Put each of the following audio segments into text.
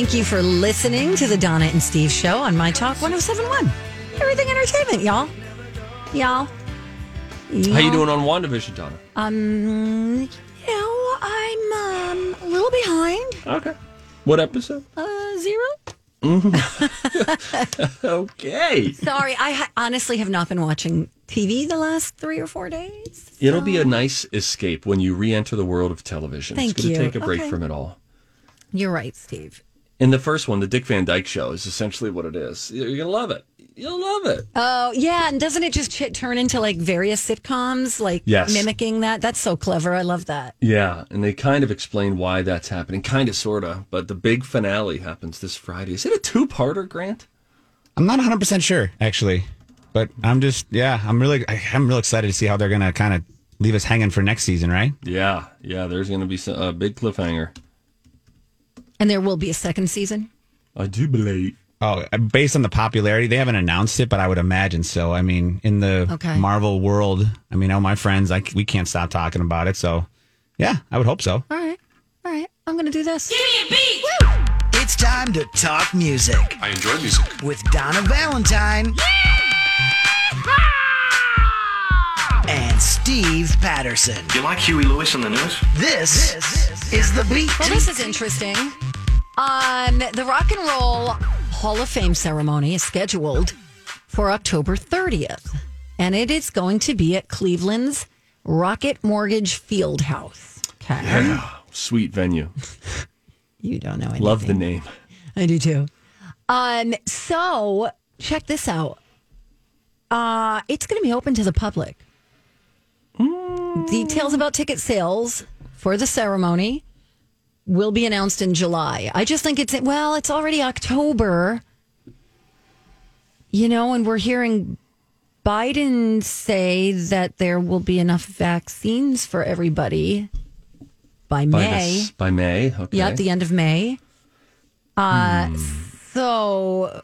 Thank you for listening to the Donna and Steve show on My Talk 1071. Everything entertainment, y'all. Y'all. How you doing on WandaVision, Donna? Um, you know, I'm um, a little behind. Okay. What episode? Uh, zero. Okay. Sorry, I ha- honestly have not been watching TV the last three or four days. It'll be a nice escape when you re-enter the world of television. Thank it's going to take a break Okay. from it all. You're right, Steve. In the first one, the Dick Van Dyke Show is essentially what it is. You're going to love it. You'll love it. Oh, yeah. And doesn't it just ch- turn into like various sitcoms, like Yes. mimicking that? That's so clever. I love that. Yeah, and they kind of explain why that's happening, kind of, sort of. But the big finale happens this Friday. Is it a two-parter, Grant? I'm not 100 percent sure actually, but I'm just yeah, I'm really I- I'm real excited to see how they're gonna kind of leave us hanging for next season, right? Yeah, yeah. There's going to be some, a big cliffhanger. And there will be a second season. I do believe. Oh, based on the popularity, they haven't announced it, but I would imagine so. I mean, in the Okay. Marvel world, I mean, all my friends, like we can't stop talking about it. So, yeah, I would hope so. All right. All right. I'm going to do this. Give me a beat. Woo! It's time to talk music I enjoy music. with Donna Valentine and Steve Patterson. You like Huey Lewis on the news? This, is the beat. Well, this is interesting. Um, the Rock and Roll Hall of Fame ceremony is scheduled for October 30th, and it is going to be at Cleveland's Rocket Mortgage Field House. Okay. Sweet venue. You don't know anything. Love the name. I do too. Um, so check this out. Uh, it's going to be open to the public. Details about ticket sales for the ceremony will be announced in July. I just think it's well, it's already October. You know, and we're hearing Biden say that there will be enough vaccines for everybody by, By, May. this, by May. Okay. Yeah, at the end of May. Uh, Hmm. So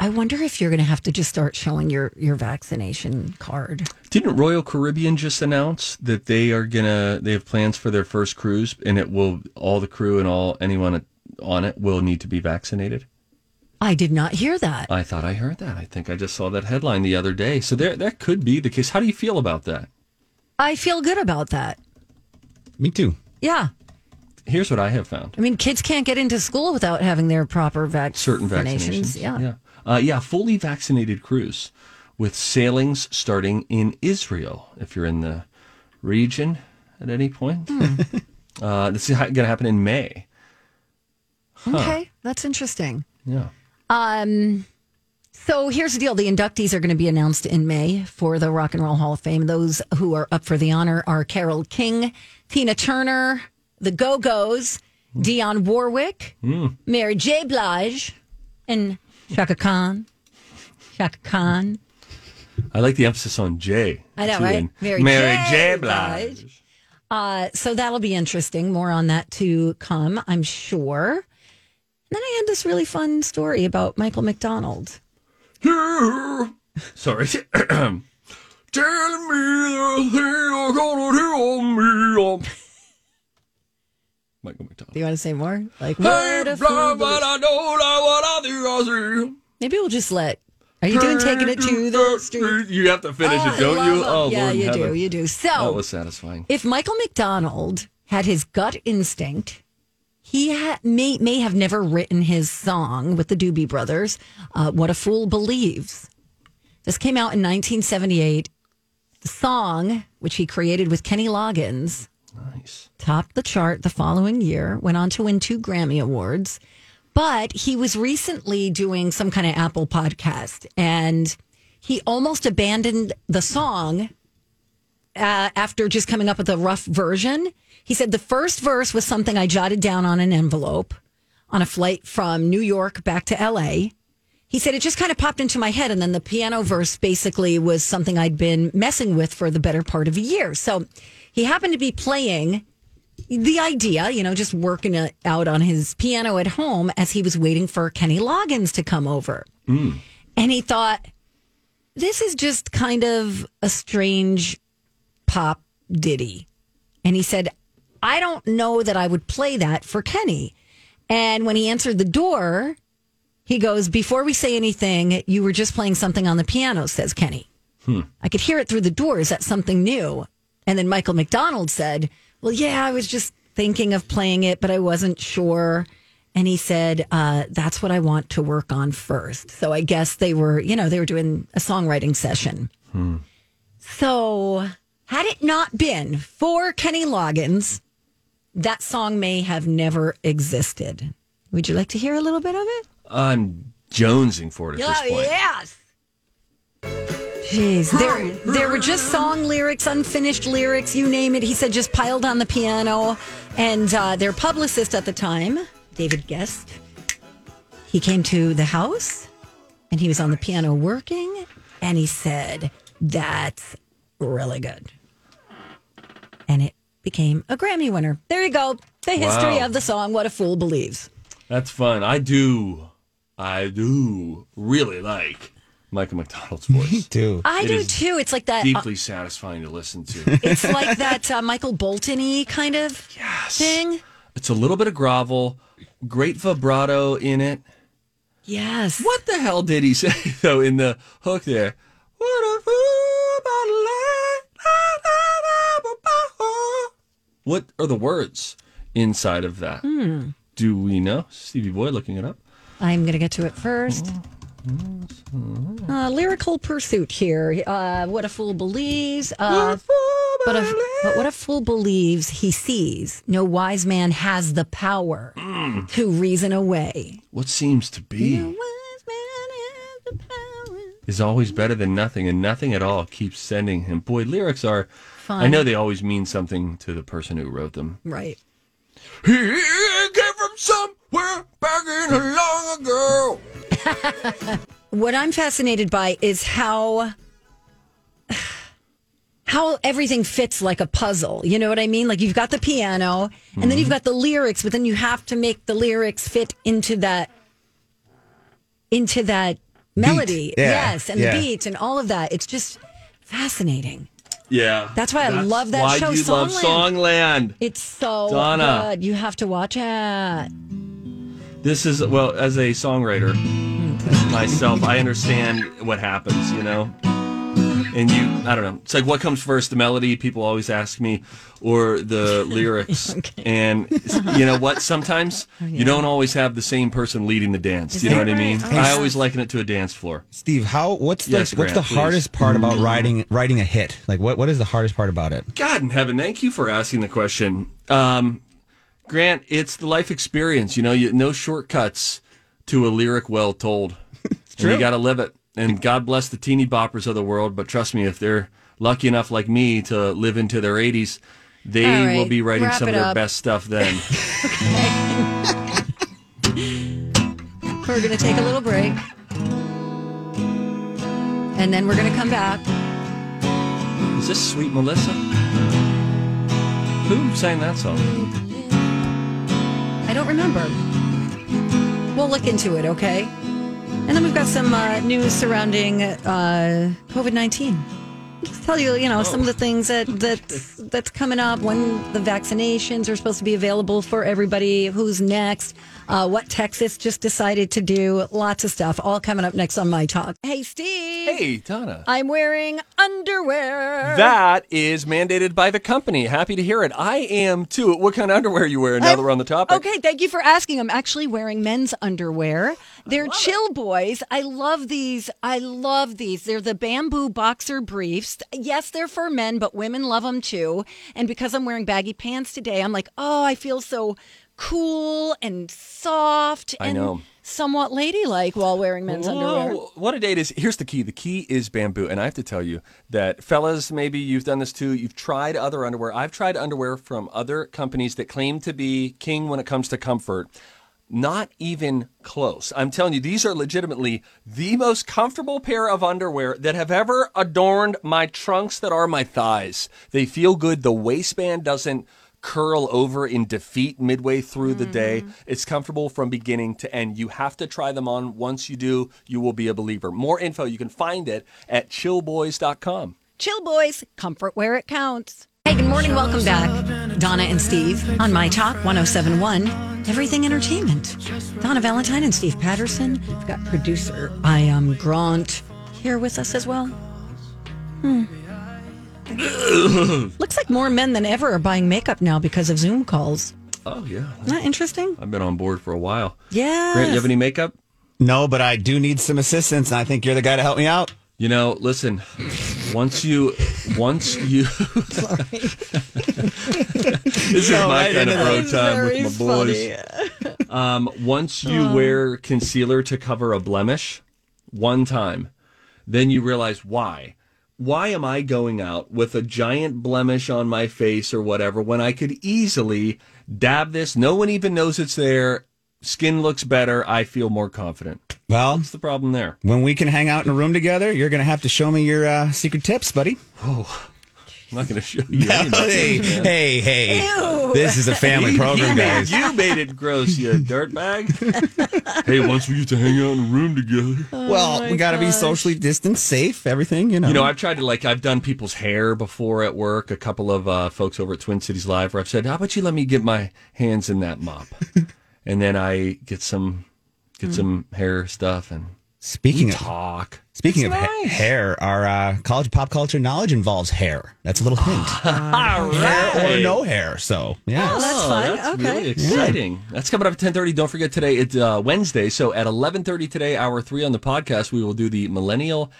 I wonder if you're going to have to just start showing your, your vaccination card. Didn't Royal Caribbean just announce that they are gonna they have plans for their first cruise and it will all the crew and all anyone on it will need to be vaccinated? I did not hear that. I thought I heard that. I think I just saw that headline the other day. So there that could be the case. How do you feel about that? I feel good about that. Me too. Yeah. Here's what I have found. I mean, kids can't get into school without having their proper vaccinations. Certain vaccinations. Yeah. Yeah. Uh, yeah, fully vaccinated cruise with sailings starting in Israel if you're in the region at any point. uh, this is going to happen in May. Okay. That's interesting. Yeah. Um, so here's the deal: the inductees are going to be announced in May for the Rock and Roll Hall of Fame. Those who are up for the honor are Carole King, Tina Turner, the Go Go's, Dionne Warwick, Mary J. Blige, and Chaka Khan. Chaka Khan. I like the emphasis on J. I know, too, right? Mary Mary J. J. Blige. Uh, so that'll be interesting. More on that to come, I'm sure. And then I had this really fun story about Michael McDonald. Sorry. Tell me the thing you're gonna tell me. Michael McDonald. Do you want to say more? Like, Hey, what a blah, fool but know what I think I see. Maybe we'll just let. Are you doing taking it to the street? You have to finish Oh, it, don't you? Oh, yeah, Lord you do, you do. So that was satisfying. if Michael McDonald had his gut instinct, he ha- may may have never written his song with the Doobie Brothers. Uh, what a fool believes. This came out in 1978. The song, which he created with Kenny Loggins, Nice. topped the chart the following year, went on to win two Grammy Awards. But he was recently doing some kind of Apple podcast and he almost abandoned the song uh, after just coming up with a rough version. He said the first verse was something I jotted down on an envelope on a flight from New York back to LA. He said it just kind of popped into my head. And then the piano verse basically was something I'd been messing with for the better part of a year. So he happened to be playing the idea, you know, just working it out on his piano at home as he was waiting for Kenny Loggins to come over. Mm. And he thought, this is just kind of a strange pop ditty. And he said, I don't know that I would play that for Kenny. And when he answered the door, he goes, Before we say anything, you were just playing something on the piano, says Kenny. I could hear it through the door. Is that something new? And then Michael McDonald said, Well, yeah, I was just thinking of playing it, but I wasn't sure. And he said, uh, That's what I want to work on first. So I guess they were, you know, they were doing a songwriting session. So had it not been for Kenny Loggins, that song may have never existed. Would you like to hear a little bit of it? I'm jonesing for it at this point. yes. Jeez, there, there were just song lyrics, unfinished lyrics, you name it. He said just piled on the piano. And uh, their publicist at the time, David Guest, he came to the house and he was on the piano working. And he said, That's really good. And it became a Grammy winner. There you go. The history Wow. of the song, What a Fool Believes. That's fun. I do, I do really like Michael McDonald's voice. Me Too. I It do is too. It's like that. uh, Deeply satisfying to listen to. it's like that uh, Michael Bolton y kind of Yes. thing. It's a little bit of grovel, great vibrato in it. Yes. What the hell did he say though in the hook there? What a fool about life. La, la, la, ba, ba. What are the words inside of that? Hmm. Do we know? Stevie Boy looking it up. I'm going to get to it first. Uh, lyrical pursuit here. Uh, what a fool believes. Uh, but, a, but what a fool believes he sees. No wise man has the power to reason away. What seems to be No wise man has the power. is always better than nothing, and nothing at all keeps sending him. Boy, lyrics are. Fun. I know they always mean something to the person who wrote them. Right. He came from somewhere back in a long ago. What I'm fascinated by is how how everything fits like a puzzle. You know what I mean? Like you've got the piano and then you've mm-hmm. got the lyrics, but then you have to make the lyrics fit into that into that melody. Yeah. Yes, and Yeah. the beats and all of that. It's just fascinating. Yeah, That's why I love that why show, you love Songland. Songland. It's so Donna. good. You have to watch it. This is well, as a songwriter myself, I understand what happens. You know, and you, I don't know. It's like what comes first, the melody? People always ask me, or the lyrics. And you know what? Sometimes you don't always have the same person leading the dance. Is you know that what I mean? right? Oh, I always liken it to a dance floor. Steve, how what's the Yes, what's the please. hardest part about writing writing a hit? Like what what is the hardest part about it? God in heaven, thank you for asking the question. Um, Grant, it's the life experience. You know, you, no shortcuts to a lyric well told. And you got to live it. And God bless the teeny boppers of the world. But trust me, if they're lucky enough, like me, to live into their 80s, they All right, will be writing wrap some of their up. best stuff then. We're going to take a little break. And then we're going to come back. Is this Sweet Melissa? Who sang that song? I don't remember. We'll look into it, okay? And then we've got some uh, news surrounding uh, COVID nineteen. Just tell you, you know, some of the things that that's that's coming up. When the vaccinations are supposed to be available for everybody. Who's next? Uh, what Texas just decided to do. Lots of stuff. All coming up next on my talk. Hey, Steve. Hey, Donna. I'm wearing underwear. That is mandated by the company. Happy to hear it. I am too. What kind of underwear are you wearing now that we're on the topic? Okay, thank you for asking. I'm actually wearing men's underwear. They're chill boys. I love these. I love these. They're the bamboo boxer briefs. Yes, they're for men, but women love them too. And because I'm wearing baggy pants today, I'm like, oh, I feel so cool and soft I and know. somewhat ladylike while wearing men's underwear. What a date is. Here's the key. The key is bamboo. And I have to tell you that, fellas, maybe you've done this too. You've tried other underwear. I've tried underwear from other companies that claim to be king when it comes to comfort. Not even close. I'm telling you, these are legitimately the most comfortable pair of underwear that have ever adorned my trunks that are my thighs. They feel good. The waistband doesn't curl over in defeat midway through the day. It's comfortable from beginning to end. You have to try them on. Once you do, you will be a believer. More info, you can find it at chillboys.com. Chill boys, comfort where it counts. Hey, good morning. Welcome back. Donna and Steve on My Talk 1071, Everything Entertainment. Donna Valentine and Steve Patterson. We've got producer I am Grant here with us as well. Hmm. Looks like more men than ever are buying makeup now because of Zoom calls. Oh, yeah. Isn't that interesting? I've been on board for a while. Yeah. Grant, you have any makeup? No, but I do need some assistance, and I think you're the guy to help me out. You know, listen, once you, once you, this is my right kind of into road that. time with my boys. Um, once you wear concealer to cover a blemish one time, then you realize why. Why am I going out with a giant blemish on my face or whatever when I could easily dab this? No one even knows it's there. Skin looks better. I feel more confident. Well, What's the problem there? when we can hang out in a room together, you're going to have to show me your uh, secret tips, buddy. I'm not going to show you. any of my hey, hey, hey. This is a family program, you made, guys. You made it gross, you dirtbag. hey, once we get to hang out in a room together. Well, we got to be socially distanced, safe, everything, you know. You know, I've tried to like I've done people's hair before at work. A couple of uh, folks over at Twin Cities Live, where I've said, "How about you let me get my hands in that mop?" and then I get some get some hair stuff and speaking of talk. speaking It's of ha- hair, our uh, college pop culture knowledge involves hair. That's a little hint. All hair or no hair. So yeah. Oh, that's fun. That's Okay. really exciting. That's coming up at ten thirty. Don't forget today. It's uh, Wednesday, so at eleven thirty today, hour three on the podcast, we will do the Millennial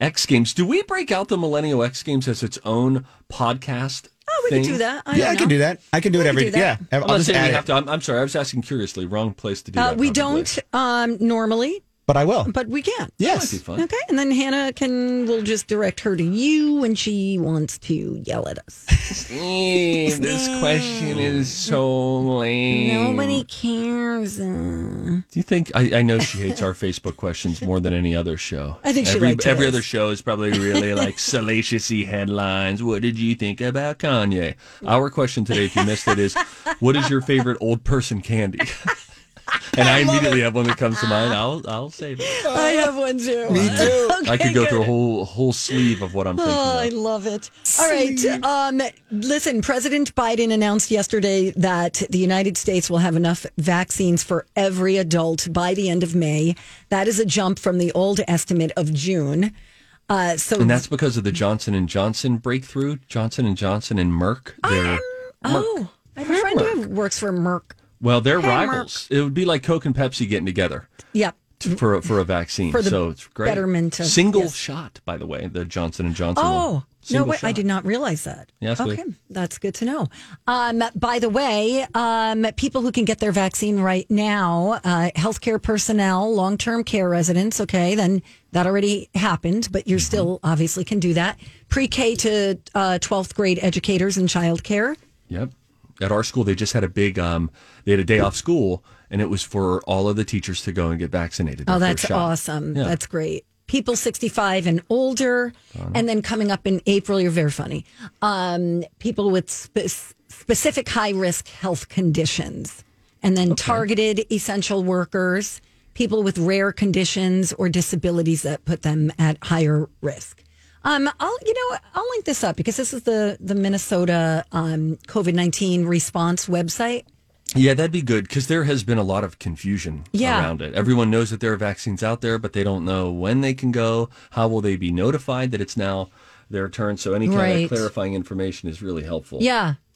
X Games. Do we break out the Millennial X Games as its own podcast? Oh, we thing? can do that. I yeah, don't I can do that. I can do it every. do that. Yeah, I'm I'll not just saying we have it, to. I'm, I'm sorry. I was asking curiously. Wrong place to do Uh, that. we probably. don't um, normally, but I will. but we can. Yes. That'd be fun. Okay, and then Hannah can we'll just direct her to you when she wants to yell at us. Eh, this question is so lame. Nobody cares. Uh, Do you think? I, I know she hates our Facebook questions more than any other show. I think she every, liked every his. other show is probably really like salaciousy headlines. What did you think about Kanye? Our question today, if you missed it, is what is your favorite old person candy? and I, immediately have one that comes to mind. I'll I'll save it. I have one too. Me too. I could go through a whole whole sleeve of what I'm thinking. Oh, I love it. All right. Um, listen, President Biden announced yesterday that the United States will have enough vaccines for every adult by the end of May. That is a jump from the old estimate of June. Uh, so And that's because of the Johnson and Johnson breakthrough. Johnson and Johnson and Merck. They're oh, I have a friend who works for Merck. Well, they're Hey, Merck. rivals. It would be like Coke and Pepsi getting together. Yep. for a, for a vaccine. For so it's great. betterment of- single yes. shot, by the way, the Johnson and Johnson. Oh, one. no, wait, I did not realize that. Yes, okay, we- that's good to know. Um, by the way, um, people who can get their vaccine right now, uh, healthcare personnel, long term care residents, okay, then that already happened, but Mm-hmm. you still obviously can do that. Pre K to uh, 12th grade educators in childcare. Yep. At our school, they just had a big. Um, they had a day off school, and it was for all of the teachers to go and get vaccinated. Oh, that's awesome. Yeah. That's great. People 65 and older. And then coming up in April, you're very funny. Um, people with spe- specific high risk health conditions. And then targeted essential workers, people with rare conditions or disabilities that put them at higher risk. Um, I'll, you know. I'll link this up because this is the the Minnesota um, COVID nineteen response website. Yeah, that'd be good because there has been a lot of confusion Yeah. around it. Everyone knows that there are vaccines out there, but they don't know when they can go. How will they be notified that it's now their turn? So any kind Right. of clarifying information is really helpful. Yeah,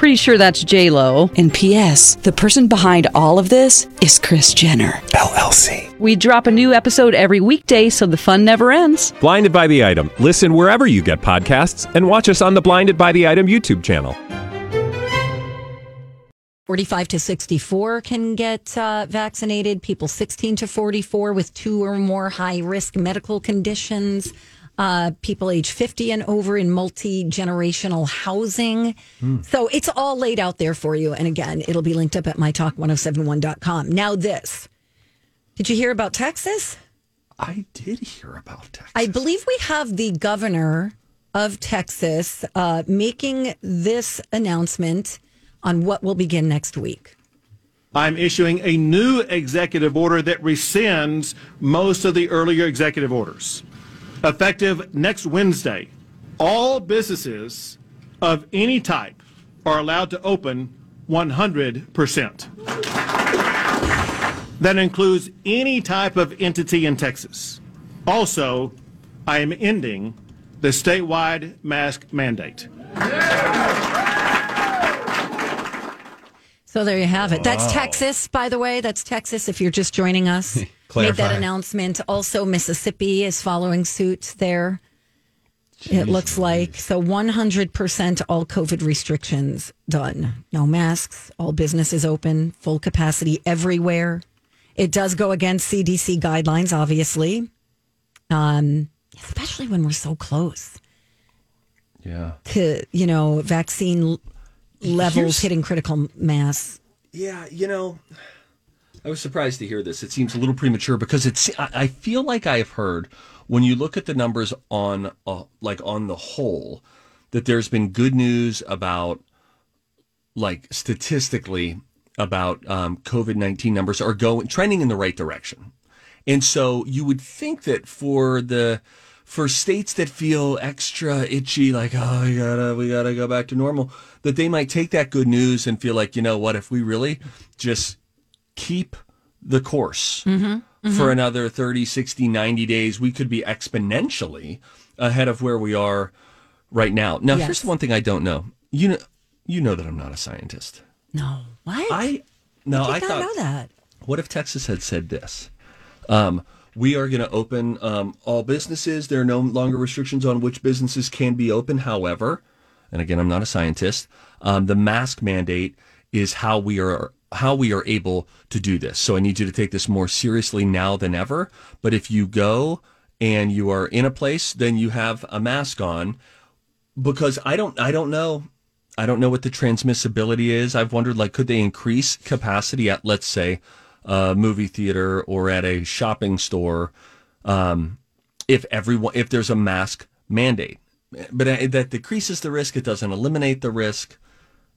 Pretty sure that's J Lo. And P.S. The person behind all of this is Kris Jenner LLC. We drop a new episode every weekday, so the fun never ends. Blinded by the item. Listen wherever you get podcasts, and watch us on the Blinded by the Item YouTube channel. 45 to 64 can get uh, vaccinated. People 16 to 44 with two or more high risk medical conditions. Uh, people age 50 and over in multi generational housing. So it's all laid out there for you. And again, it'll be linked up at mytalk1071.com. Now, this. Did you hear about Texas? I did hear about Texas. I believe we have the governor of Texas uh, making this announcement on what will begin next week. I'm issuing a new executive order that rescinds most of the earlier executive orders. Effective next Wednesday, all businesses of any type are allowed to open 100%. That includes any type of entity in Texas. Also, I am ending the statewide mask mandate. So there you have it. That's Texas, by the way. That's Texas. If you're just joining us, made that announcement. Also, Mississippi is following suit there. it looks like so 100% all COVID restrictions done. No masks. All businesses open. Full capacity everywhere. It does go against CDC guidelines, obviously, um, especially when we're so close yeah. to you know vaccine levels Here's- hitting critical mass. Yeah, you know, I was surprised to hear this. It seems a little premature because it's. I feel like I've heard when you look at the numbers on, uh, like on the whole, that there's been good news about, like statistically, about um, COVID nineteen numbers are going trending in the right direction, and so you would think that for the for states that feel extra itchy, like oh, we gotta we gotta go back to normal, that they might take that good news and feel like you know what, if we really just keep the course for another 30, 60, 90 days, we could be exponentially ahead of where we are right now. Now, Yes. here's the one thing I don't know. You know, you know that I'm not a scientist. No, what? I no, I thought know that. what if Texas had said this? Um, we are going to open um, all businesses. There are no longer restrictions on which businesses can be open. However, and again, I'm not a scientist. Um, the mask mandate is how we are how we are able to do this. So I need you to take this more seriously now than ever. But if you go and you are in a place, then you have a mask on because I don't I don't know I don't know what the transmissibility is. I've wondered like could they increase capacity at let's say a movie theater or at a shopping store um, if everyone if there's a mask mandate. But uh, that decreases the risk. It doesn't eliminate the risk.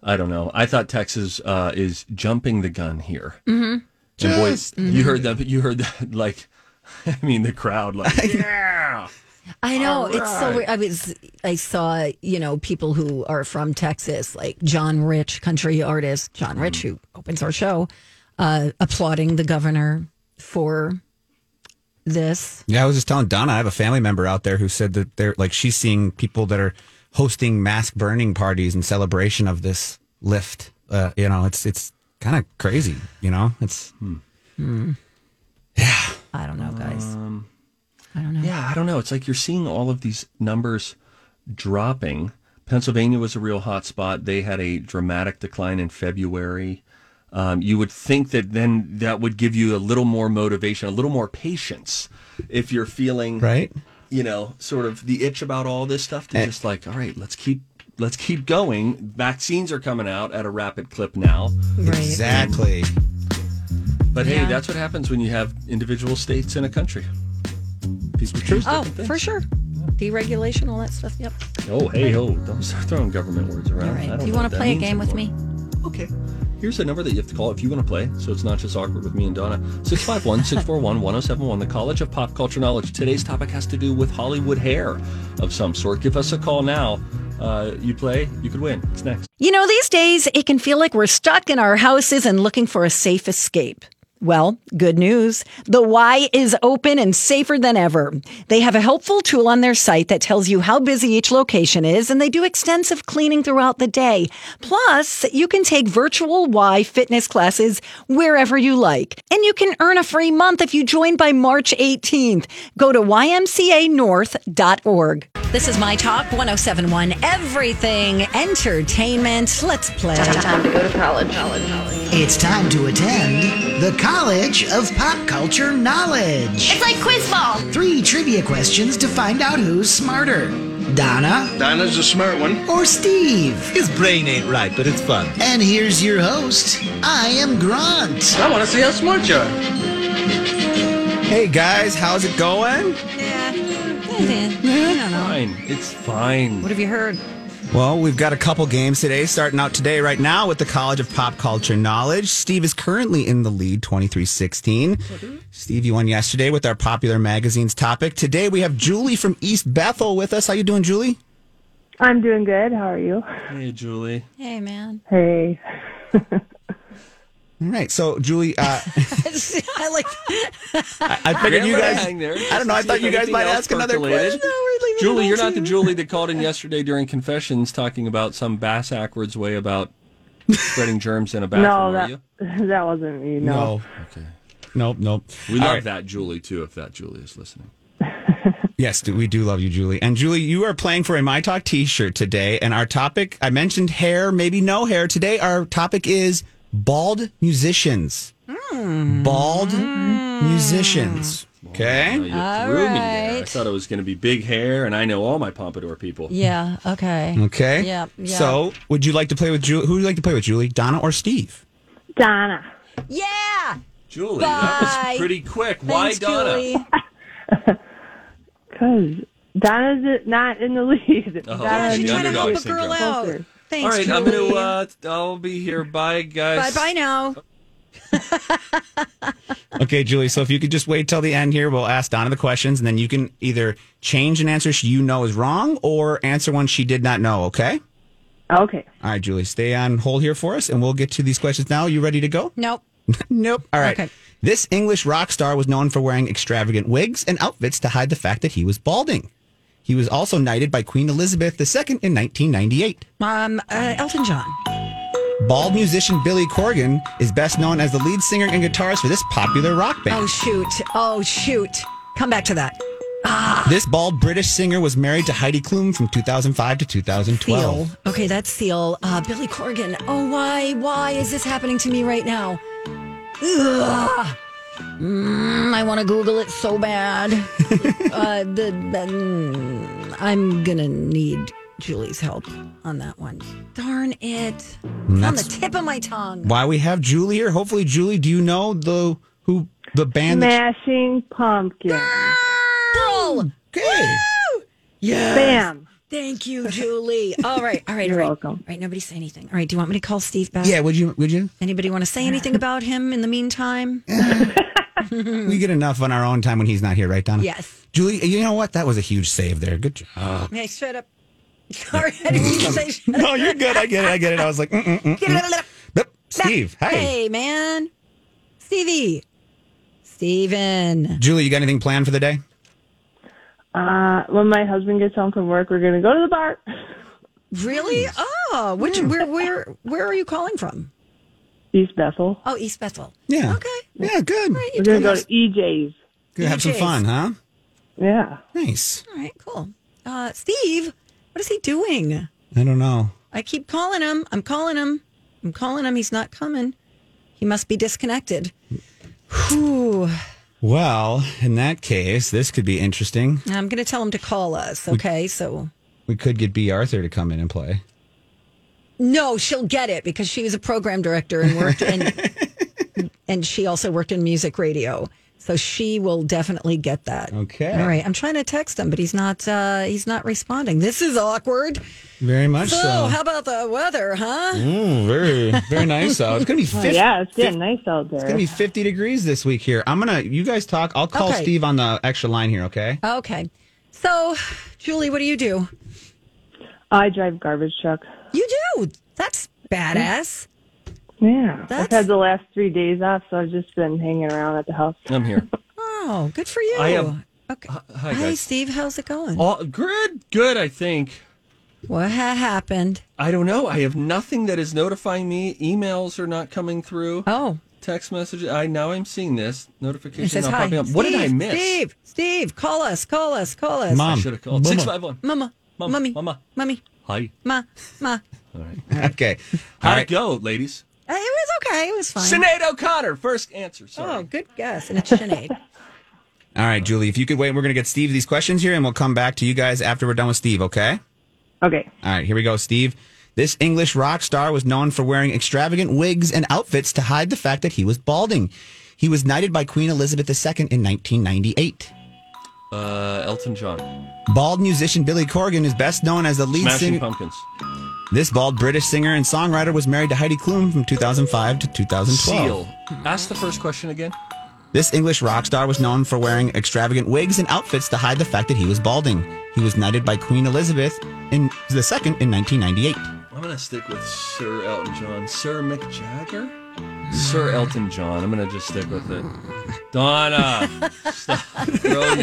I don't know. I thought Texas uh, is jumping the gun here. Mm-hmm. And boys, you heard that. You heard that. Like, I mean, the crowd. Like, yeah. I know it's so weird. I was I saw you know people who are from Texas, like John Rich, country artist John Rich, who opens our show, uh, applauding the governor for this. Yeah, I was just telling Donna, I have a family member out there who said that they're like she's seeing people that are hosting mask burning parties in celebration of this lift. Uh, you know, it's it's kind of crazy. You know, it's yeah. I don't know, guys. I don't know. Yeah, I don't know. It's like you're seeing all of these numbers dropping. Pennsylvania was a real hot spot. They had a dramatic decline in February. Um, you would think that then that would give you a little more motivation, a little more patience if you're feeling right. You know, sort of the itch about all this stuff to Eh. just like, all right, let's keep let's keep going. Vaccines are coming out at a rapid clip now. Right. Exactly. But hey, Yeah. that's what happens when you have individual states in a country. People choose Oh, for sure. Deregulation, all that stuff. Yep. Oh, hey, oh, don't start throwing government words around. All I don't Do you want to play a means game with me? Okay. Here's the number that you have to call if you want to play, so it's not just awkward with me and Donna. 651 641 1071, the College of Pop Culture Knowledge. Today's topic has to do with Hollywood hair of some sort. Give us a call now. Uh, you play, you could win. It's next. You know, these days it can feel like we're stuck in our houses and looking for a safe escape. Well, good news. The Y is open and safer than ever. They have a helpful tool on their site that tells you how busy each location is, and they do extensive cleaning throughout the day. Plus, you can take virtual Y fitness classes wherever you like. And you can earn a free month if you join by March 18th. Go to ymcanorth.org. This is My Talk 1071 Everything Entertainment. Let's play. It's time to go to college. It's time to attend the College of Pop Culture Knowledge. It's like quiz ball. Three trivia questions to find out who's smarter Donna Donna's a smart one. or Steve. His brain ain't right, but it's fun. And here's your host. I am Grant. I want to see how smart you are. Hey guys, how's it going? Yeah, I don't know. Fine. It's fine. What have you heard? Well, we've got a couple games today, starting out today right now with the College of Pop Culture Knowledge. Steve is currently in the lead, 23-16. Steve, you won yesterday with our popular magazine's topic. Today we have Julie from East Bethel with us. How you doing, Julie? I'm doing good. How are you? Hey, Julie. Hey, man. Hey. All right, so Julie, uh, I like. I, I figured you guys. Hang there. I don't know. I thought you guys might ask another percolated. question. Julie, you're not the Julie that called in yesterday during confessions talking about some bass backwards way about spreading germs in a bathroom, no, that that wasn't me. No. No. Okay. Nope, nope. We All love right. that Julie too, if that Julie is listening. Yes, we do love you, Julie. And Julie, you are playing for a My Talk T-shirt today, and our topic I mentioned hair, maybe no hair. Today, our topic is bald musicians. Bald musicians. Okay. Oh, you All threw me there. I thought it was going to be big hair, and I know all my pompadour people. Yeah. Okay. Okay. Yeah, yeah. So, would you like to play with Julie? Who would you like to play with, Julie? Donna or Steve? Donna. Yeah. Julie, that was pretty quick. Why Donna? Because Donna's not in the lead. Oh, Donna's She's trying to help a girl syndrome. out. Closer. Thanks, All right, I'm going to. Uh, I'll be here. Bye, guys. Bye bye now. Okay, Julie. So, if you could just wait till the end here, we'll ask Donna the questions, and then you can either change an answer she- you know is wrong or answer one she did not know. Okay. Okay. All right, Julie, stay on hold here for us, and we'll get to these questions now. You ready to go? Nope. nope. All right. Okay. This English rock star was known for wearing extravagant wigs and outfits to hide the fact that he was balding. He was also knighted by Queen Elizabeth II in 1998. Um, uh, Elton John. Bald musician Billy Corgan is best known as the lead singer and guitarist for this popular rock band. Oh shoot. Oh shoot. Come back to that. Ah. This bald British singer was married to Heidi Klum from 2005 to 2012. Seal. Okay, that's Seal. Uh, Billy Corgan. Oh, why? Why is this happening to me right now? Ugh. Mm, I want to Google it so bad. uh, the, mm, I'm gonna need Julie's help on that one. Darn it! It's on the tip of my tongue. Why we have Julie here? Hopefully, Julie, do you know the who the band? that- Smashing Pumpkin. Girl. okay. Yes. Bam. Thank you, Julie. All right. All right. You're all right. welcome. All right. Nobody say anything. All right. Do you want me to call Steve back? Yeah. Would you? Would you? Anybody want to say anything about him in the meantime? We get enough on our own time when he's not here, right, Donna? Yes. Julie, you know what? That was a huge save there. Good job. Hey, shut up. Sorry, I didn't mean to say shut no, you're good. I get it. I get it. I was like, mm, mm, mm, mm. Yep. Steve, hey. Hey, man. Stevie. Steven. Julie, you got anything planned for the day? Uh, when my husband gets home from work, we're gonna go to the bar. Really? Oh, which where where where are you calling from? East Bethel. Oh, East Bethel. Yeah. Okay. Yeah, good. Right, We're gonna go to EJ's. Good. Have some EJ's. fun, huh? Yeah. Nice. All right, cool. Uh, Steve, what is he doing? I don't know. I keep calling him. I'm calling him. I'm calling him. He's not coming. He must be disconnected. Whew. Well, in that case, this could be interesting. I'm going to tell him to call us. Okay, so We could get B. Arthur to come in and play. no, she'll get it because she was a program director and worked and and she also worked in music radio. So she will definitely get that. Okay. All right. I'm trying to text him, but he's not. Uh, he's not responding. This is awkward. Very much So, so. how about the weather, huh? Mm, very, very nice out. It's gonna be Oh, 50, yeah, it's getting nice out there. It's gonna be 50 degrees this week here. I'm gonna. You guys talk. I'll call Okay. Steve on the extra line here. Okay. Okay. So, Julie, what do you do? I drive garbage truck. You do. That's badass. Yeah. That's- I've had the last three days off, so I've just been hanging around at the house. I'm here. Oh, good for you. I have- okay. Hi, Hey, guys. Steve, how's it going? All good, good. I think. What ha- happened? I don't know. I have nothing that is notifying me. Emails are not coming through. Oh, Text messages. I now I'm seeing this it notification says not hi. popping up. What did I miss? Steve, Steve, call us, call us, call us. I Mom. should have called Mama. six five one. Mama, Mom, mummy, Mama. mummy, Hi. ma, ma. All right. Okay. How'd All it go, ladies? Uh, It was okay. It was fine. Sinead O'Connor, first answer. Sorry. Oh, good guess. And it's Sinead. All right, Julie, if you could wait, we're going to get Steve these questions here and we'll come back to you guys after we're done with Steve, okay? Okay. All right, here we go, Steve. This English rock star was known for wearing extravagant wigs and outfits to hide the fact that he was balding. He was knighted by Queen Elizabeth II in 1998. Uh, Elton John. Bald musician Billy Corgan is best known as the lead Smashing singer. Pumpkins. This bald British singer and songwriter was married to Heidi Klum from 2005 to 2012. Seal. Ask the first question again. This English rock star was known for wearing extravagant wigs and outfits to hide the fact that he was balding. He was knighted by Queen Elizabeth in the second in 1998. I'm gonna stick with Sir Elton John. Sir Mick Jagger? Sir Elton John. I'm gonna just stick with it. Donna, stop throwing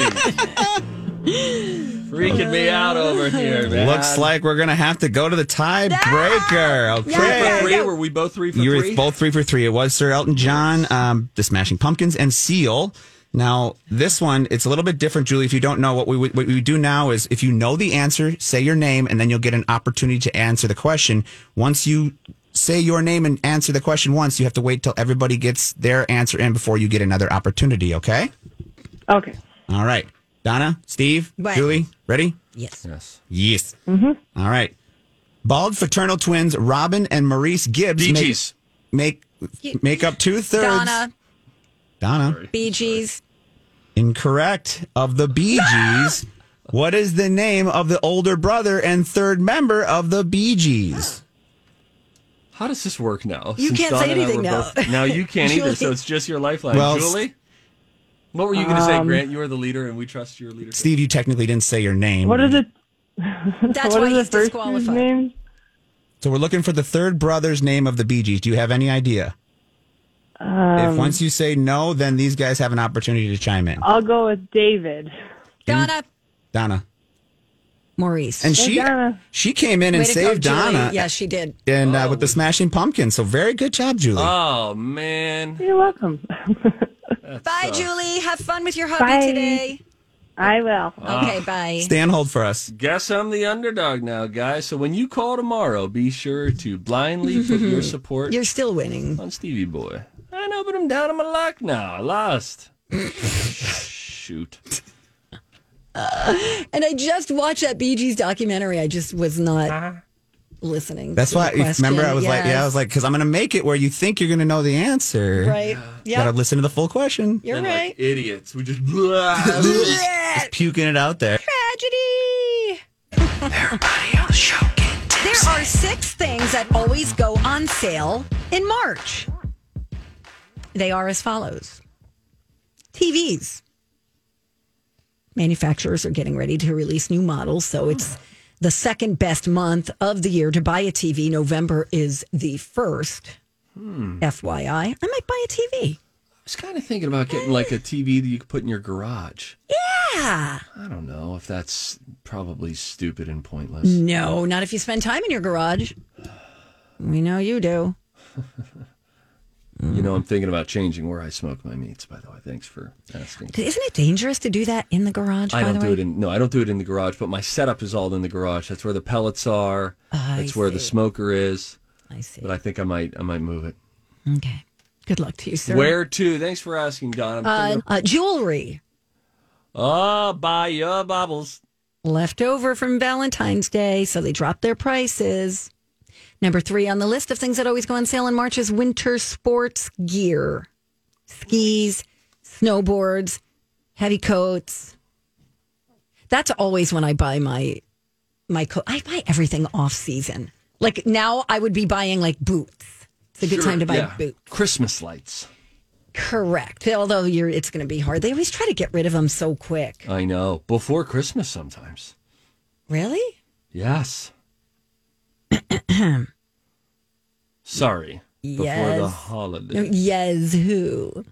me. Freaking me out over here, man. Looks like we're gonna have to go to the tiebreaker. three Okay. for three. Were we both three for You were three? both three for three. It was Sir Elton John, um, the Smashing Pumpkins, and Seal. Now, this one, it's a little bit different, Julie. If you don't know, what we what we do now is if you know the answer, say your name, and then you'll get an opportunity to answer the question. Once you say your name and answer the question once, you have to wait till everybody gets their answer in before you get another opportunity, okay? Okay. All right. Donna, Steve, Right. Julie, ready? Yes. Yes. Yes. Mm-hmm. All right. Bald fraternal twins Robin and Maurice Gibbs make, make make up two thirds. Donna, Donna, Bee Gees. incorrect. Of the Bee Gees, what is the name of the older brother and third member of the Bee Gees? How does this work now? You can't Donna say anything now. both- now you can't either, so it's just your lifeline. Well, Julie? What were you going to say, Um, Grant? You are the leader, and we trust your leadership. Steve, you technically didn't say your name. What are the That's what why are the he's first two's disqualified. names? So we're looking for the third brother's name of the Bee Gees. Do you have any idea? Um, if once you say no, then these guys have an opportunity to chime in. I'll go with David. Donna, Donna. Maurice. And Hey, she Donna. she came in and Way to go, saved Julie. Donna. Yeah, she did. and uh, with the Smashing Pumpkins. So very good job, Julie. Oh, man. You're welcome. Bye, Julie. Have fun with your hubby Bye. today. I will. Okay, bye. Stay on hold for us. Guess I'm the underdog now, guys. So when you call tomorrow, be sure to blindly put your support You're still winning. on Stevie Boy. I know, but I'm down on my luck now. I lost. Shoot. And I just watched that Bee Gees documentary. I just was not uh-huh. listening. That's to why. the. Remember, I was like, yeah, I was like, because I'm going to make it where you think you're going to know the answer. right. You Got to listen to the full question. you're And right. like idiots. We just. Just puking it out there. Tragedy. There are six things that always go on sale in March. They are as follows TVs. Manufacturers are getting ready to release new models, so it's the second best month of the year to buy a TV. November is the first. FYI, I might buy a TV. I was kind of thinking about getting like a TV that you could put in your garage. Yeah. I don't know if that's probably stupid and pointless. No, not if you spend time in your garage. We know you do. You know, I'm thinking about changing where I smoke my meats. By the way, thanks for asking. Isn't it dangerous to do that in the garage? I by don't the do way? it in no, I don't do it in the garage, but my setup is all in the garage. That's where the pellets are. I That's where the smoker is. I see. But I think I might I might move it. Okay. Good luck to you, sir. Where to? Thanks for asking, Don. I'm Uh, thinking uh, jewelry oh, buy your bubbles. left over from Valentine's Day, so they dropped their prices. Number three on the list of things that always go on sale in March is winter sports gear, skis, snowboards, heavy coats. That's always when I buy my my coat. I buy everything off season. Like now, I would be buying like boots. It's a good Sure, time to buy yeah. boots. Christmas lights. Correct. Although you're, it's going to be hard. They always try to get rid of them so quick. I know. Before Christmas sometimes. Really? Yes. Sorry. before Yes. the holiday. yes, who?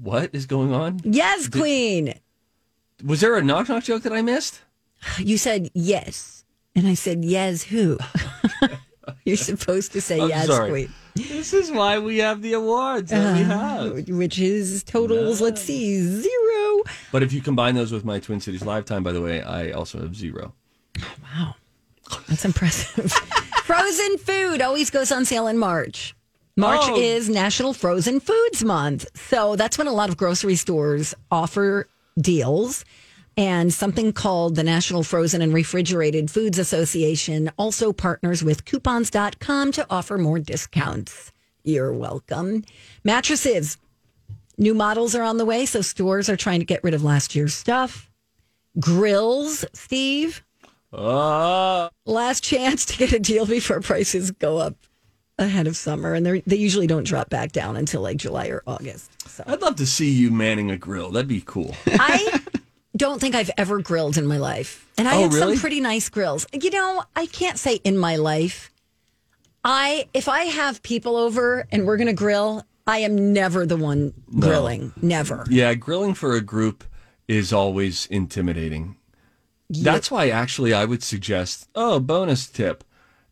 What is going on? Yes, Queen. Was there a knock knock joke that I missed? You said yes. And I said, yes, who? You're supposed to say I'm yes, sorry. Queen. This is why we have the awards that we have. Uh, which is totals, let's see, zero. But if you combine those with my Twin Cities lifetime, by the way, I also have zero. Wow, That's impressive. Frozen food always goes on sale in March. March Oh. is National Frozen Foods Month. So that's when a lot of grocery stores offer deals. And something called the National Frozen and Refrigerated Foods Association also partners with coupons.com to offer more discounts. You're welcome. Mattresses. New models are on the way, so stores are trying to get rid of last year's stuff. Grills, Steve Uh, last chance to get a deal before prices go up ahead of summer, and they they usually don't drop back down until like July or August. So I'd love to see you manning a grill. That'd be cool. I don't think I've ever grilled in my life, and I Oh, have really? some pretty nice grills. You know, I can't say in my life. I if I have people over and we're gonna grill, I am never the one grilling. Never. Yeah, grilling for a group is always intimidating. That's why, actually, I would suggest oh, bonus tip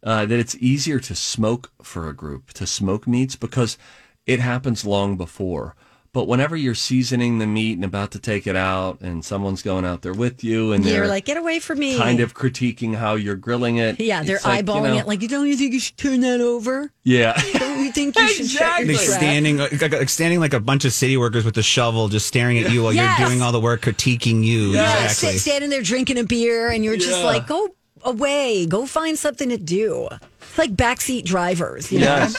uh, that it's easier to smoke for a group, to smoke meats, because it happens long before. But whenever you're seasoning the meat and about to take it out, and someone's going out there with you, and You're they're like, get away from me. kind of critiquing how you're grilling it. Yeah, they're it's like, you eyeballing know, it like, you don't you think you should turn that over? Yeah. Don't you think you should check They your trap? standing like, like standing like a bunch of city workers with a shovel, just staring at you while Yes. you're doing all the work, critiquing you. Yeah, exactly. sit, standing there drinking a beer, and you're just Yeah. like, go away, go find something to do. It's like backseat drivers, you Yes.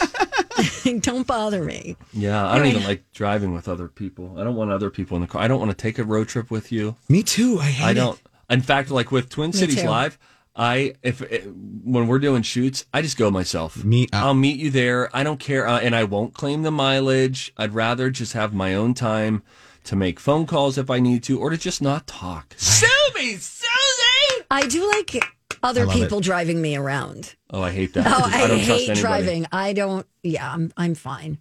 know? Don't bother me. Yeah, I don't even like driving with other people. I don't want other people in the car. I don't want to take a road trip with you. Me too. I hate I it. don't. In fact, like with Twin Me Cities too. Live, I if eh, when we're doing shoots, I just go myself. Me- uh, I'll meet you there. I don't care, uh, and I won't claim the mileage. I'd rather just have my own time to make phone calls if I need to, or to just not talk. Sue me, Susie. I do like other I love people driving me around. Oh, I hate that. Oh, because I, don't hate anybody. driving. I don't. Yeah, I'm. I'm fine.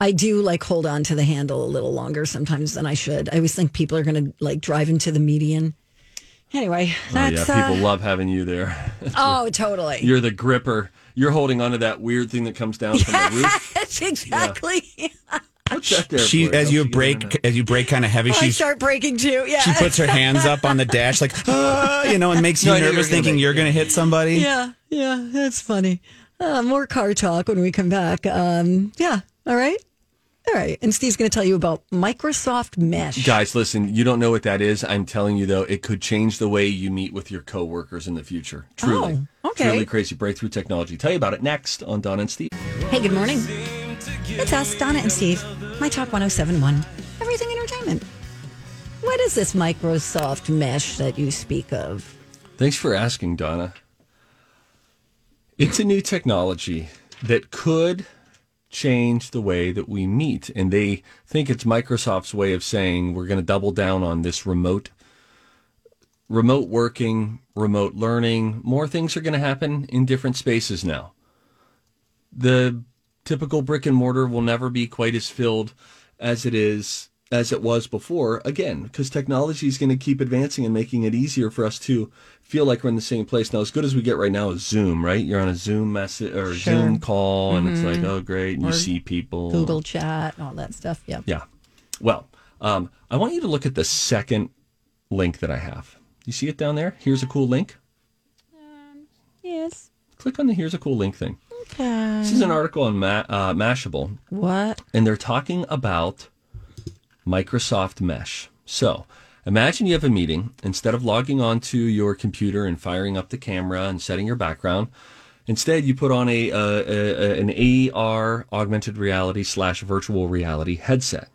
I do like hold on to the handle a little longer sometimes than I should. I always think people are going to like drive into the median. Anyway, Oh, yeah, people uh, love having you there. oh, totally. You're the gripper. You're holding onto that weird thing that comes down from the roof. That's exactly. What's that? She for? as you get break as you break kind of heavy. I She start breaking too. Yeah. she puts her hands up on the dash like ah, you know, and makes you No, I knew nervous, gonna thinking make- you're going to hit somebody. Yeah, yeah, that's funny. Uh, more car talk when we come back. Um, yeah, all right, all right. And Steve's going to tell you about Microsoft Mesh. Guys, listen, you don't know what that is. I'm telling you, though, it could change the way you meet with your coworkers in the future. Truly. Oh, okay. Truly crazy breakthrough technology. Tell you about it next on Don and Steve. Hey, good morning. It's us, Donna and Steve. My Talk 1071. Everything Entertainment. What is this Microsoft Mesh that you speak of? Thanks for asking, Donna. It's a new technology that could change the way that we meet. And they think it's Microsoft's way of saying we're going to double down on this remote remote working, remote learning. More things are going to happen in different spaces now. The typical brick and mortar will never be quite as filled as it is as it was before again because technology is going to keep advancing and making it easier for us to feel like we're in the same place now as good as we get right now is zoom right you're on a zoom message or Sure. zoom call and it's like oh great and you see people Google Chat and all that stuff. Yeah. yeah well um, i want you to look at the second link that i have you see it down there here's a cool link Yes. click on the here's a cool link thing Okay. this is an article on Ma- uh, mashable What? and they're talking about Microsoft Mesh. So imagine you have a meeting. Instead of logging onto your computer and firing up the camera and setting your background, instead you put on a, uh, a, an AR augmented reality slash virtual reality headset.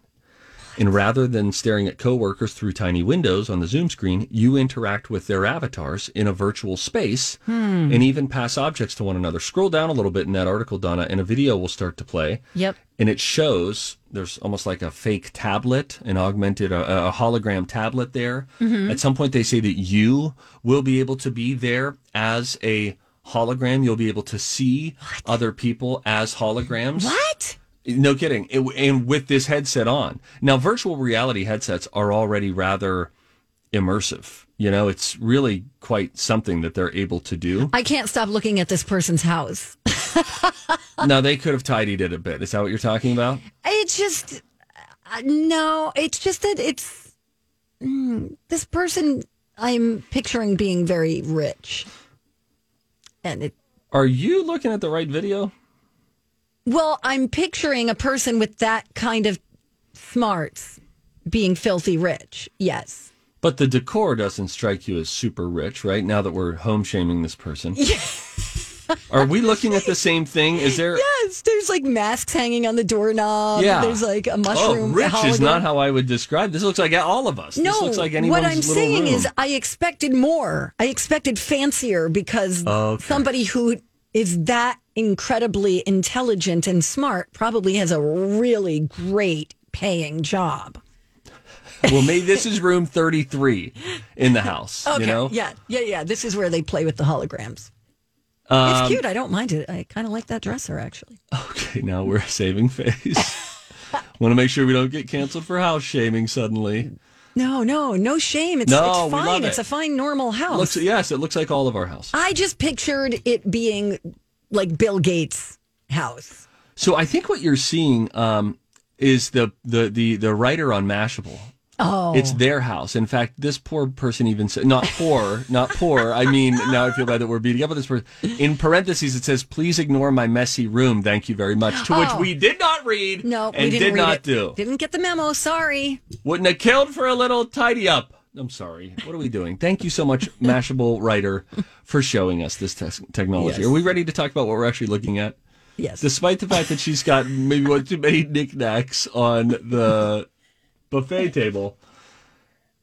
And rather than staring at coworkers through tiny windows on the Zoom screen, you interact with their avatars in a virtual space hmm. and even pass objects to one another. Scroll down a little bit in that article, Donna, and a video will start to play Yep. and it shows there's almost like a fake tablet, an augmented, a, a hologram tablet there. Mm-hmm. At some point, they say that you will be able to be there as a hologram. You'll be able to see other people as holograms. What? No kidding. It, and with this headset on. Now, virtual reality headsets are already rather immersive. You know, it's really quite something that they're able to do. I can't stop looking at this person's house. now, they could have tidied it a bit. Is that what you're talking about? It's just uh, no. It's just that it's mm, this person. I'm picturing being very rich, and it. Are you looking at the right video? Well, I'm picturing a person with that kind of smarts being filthy rich. Yes. But the decor doesn't strike you as super rich, right? Now that we're home shaming this person. Are we looking at the same thing? Is there? Yes, there's like masks hanging on the doorknob. Yeah. There's like a mushroom. Oh, mushroom. rich is not how I would describe this. Looks like all of us. No, this looks like what I'm saying room. is, I expected more. I expected fancier because Okay. somebody who is that incredibly intelligent and smart probably has a really great paying job. well, maybe this is room 33 in the house. Okay, You know, yeah, yeah, yeah. This is where they play with the holograms. Um, it's cute. I don't mind it. I kind of like that dresser actually. Okay, now we're saving face. Want to make sure we don't get canceled for house shaming suddenly. No, no, no shame. It's, No, it's fine. love It's a fine normal house. Looks, yes, it looks like all of our house. I just pictured it being like Bill Gates' house. So I think what you're seeing um, is the, the the the writer on Mashable. Oh, It's their house. In fact, this poor person even said, not poor, not poor. I mean, now I feel bad that we're beating up on this person. In parentheses, it says, please ignore my messy room. Thank you very much. To which Oh. we did not read no, and we didn't did read not it. do. Didn't get the memo. Sorry. Wouldn't have killed for a little tidy up. I'm sorry. What are we doing? Thank you so much, Mashable writer, for showing us this te- technology. Yes. Are we ready to talk about what we're actually looking at? Yes. Despite the fact that she's got maybe one too many knickknacks on the buffet table,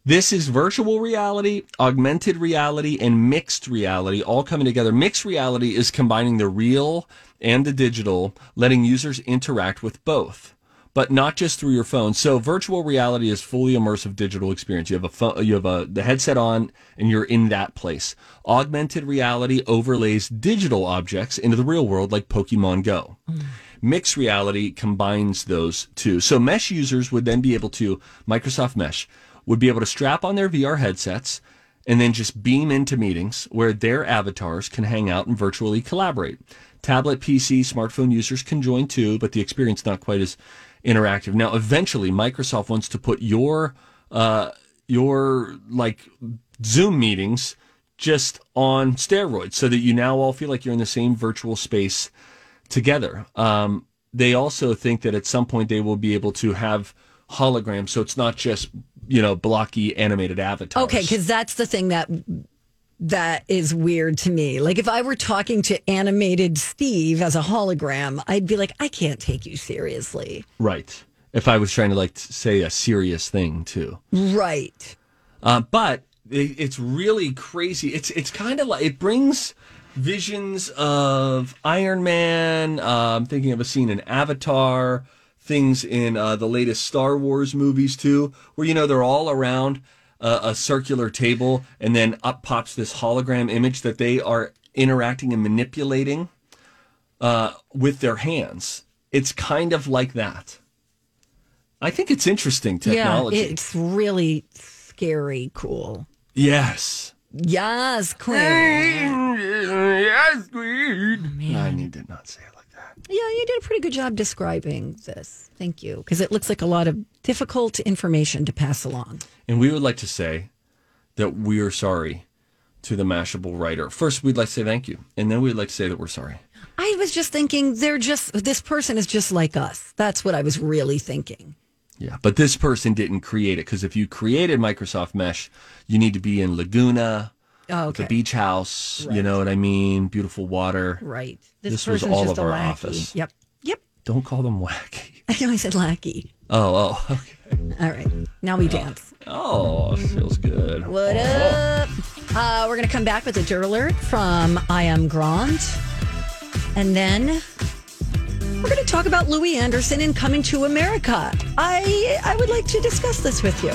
this is virtual reality, augmented reality, and mixed reality all coming together. Mixed reality is combining the real and the digital, letting users interact with both, but not just through your phone. So virtual reality is fully immersive digital experience. You have a phone, you have a the headset on, and you're in that place. Augmented reality overlays digital objects into the real world, like Pokemon Go. Hmm. Mixed reality combines those two. So Mesh users would then be able to, Microsoft Mesh, would be able to strap on their VR headsets and then just beam into meetings where their avatars can hang out and virtually collaborate. Tablet, PC, smartphone users can join too, but the experience not quite as interactive. Now, eventually, Microsoft wants to put your uh, your like Zoom meetings just on steroids, so that you now all feel like you're in the same virtual space together. Um, they also think that at some point they will be able to have holograms, so it's not just you know blocky animated avatars. Okay, because that's the thing that that is weird to me. Like if I were talking to animated Steve as a hologram, I'd be like, I can't take you seriously. right. If I was trying to like say a serious thing too. Right. Uh, but it, it's really crazy. It's it's kind of like it brings visions of Iron Man. Uh, I'm thinking of a scene in Avatar. Things in uh, the latest Star Wars movies too, where you know they're all around uh, a circular table, and then up pops this hologram image that they are interacting and manipulating uh, with their hands. It's kind of like that. I think it's interesting technology. Yeah, it's really scary cool. yes. Yes, Queen. yes, Queen. I need to not say it like that. Yeah, you did a pretty good job describing this. Thank you. Because it looks like a lot of difficult information to pass along. And we would like to say that we are sorry to the Mashable writer. First, we'd like to say thank you, and then we'd like to say that we're sorry. I was just thinking they're just, this person is just like us. That's what I was really thinking. Yeah, but this person didn't create it because if you created Microsoft Mesh, you need to be in Laguna, Oh, okay. the beach house. You know what I mean? Beautiful water. Right. This, was person's all just of our office. Yep. Yep. Don't call them wacky. I know I said lackey. Oh, oh, okay. All right. Now we dance. Oh, feels good. What up? Uh, we're going to come back with a dirt alert from I Am Grand. And then we're going to talk about Louie Anderson and coming to America. I I would like to discuss this with you.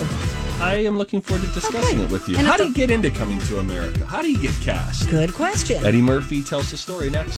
I am looking forward to discussing it with you. And How it's do you get into coming to America? How do you get cast? Good question. Eddie Murphy tells the story next.